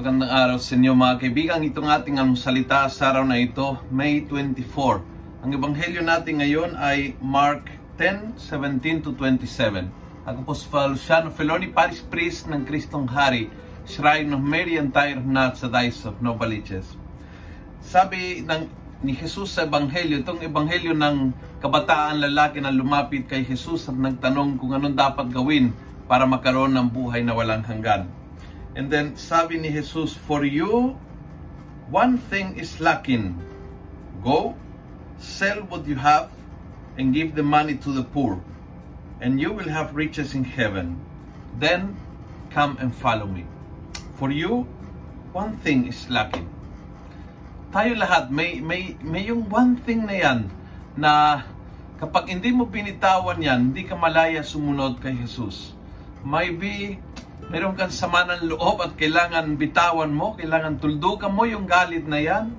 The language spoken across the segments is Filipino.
magandang araw sa inyo mga kaibigan. Itong ating ang salita sa araw na ito, May 24. Ang ebanghelyo natin ngayon ay Mark 10, 17 to 27. Ako po si Father Luciano Feloni, Parish Priest ng Kristong Hari, Shrine of Mary and Tire of Nuts sa Dice of Novaliches. Sabi ng ni Jesus sa ebanghelyo, itong ebanghelyo ng kabataan lalaki na lumapit kay Jesus at nagtanong kung anong dapat gawin para magkaroon ng buhay na walang hanggan. And then sabi ni Jesus, For you, one thing is lacking. Go, sell what you have, and give the money to the poor, and you will have riches in heaven. Then come and follow me. For you, one thing is lacking. Tayo lahat, may, may, may yung one thing na yan na kapag hindi mo binitawan yan, hindi ka malaya sumunod kay Jesus. Maybe meron kang sama ng loob at kailangan bitawan mo, kailangan tuldukan mo yung galit na yan.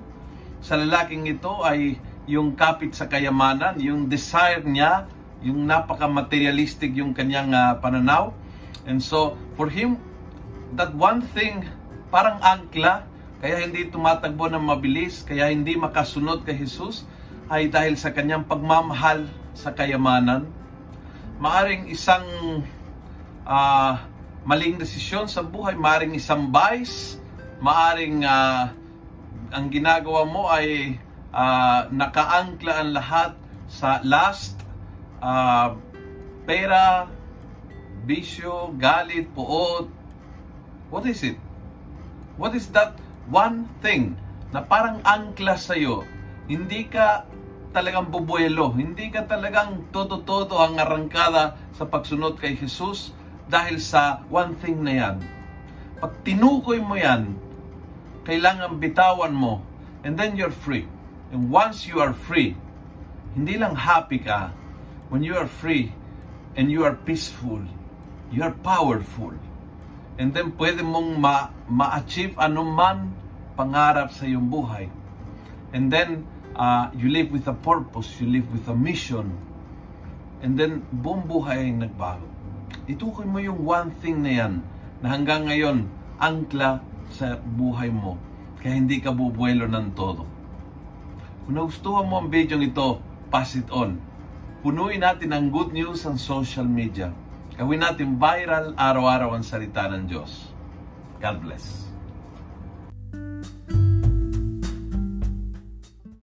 Sa lalaking ito ay yung kapit sa kayamanan, yung desire niya, yung napaka-materialistic yung kanyang uh, pananaw. And so, for him, that one thing, parang angkla, kaya hindi tumatagbo ng mabilis, kaya hindi makasunod kay Jesus, ay dahil sa kanyang pagmamahal sa kayamanan. Maaring isang uh, maling desisyon sa buhay, maaring isang vice, maaring uh, ang ginagawa mo ay uh, nakaangkla ang lahat sa last, uh, pera, bisyo, galit, puot. What is it? What is that one thing na parang angkla sa'yo? Hindi ka talagang bubuelo, hindi ka talagang todo-todo ang arangkada sa pagsunod kay Jesus dahil sa one thing na yan. Pag tinukoy mo yan, kailangan bitawan mo and then you're free. And once you are free, hindi lang happy ka, when you are free and you are peaceful, you are powerful. And then pwede mong ma- ma-achieve anuman pangarap sa iyong buhay. And then uh, you live with a purpose, you live with a mission. And then buong buhay ay nagbago itukoy mo yung one thing na yan na hanggang ngayon angkla sa buhay mo kaya hindi ka bubuelo ng todo. Kung nagustuhan mo ang video ito, pass it on. Punuin natin ang good news ang social media. Gawin natin viral araw-araw ang salita ng Diyos. God bless.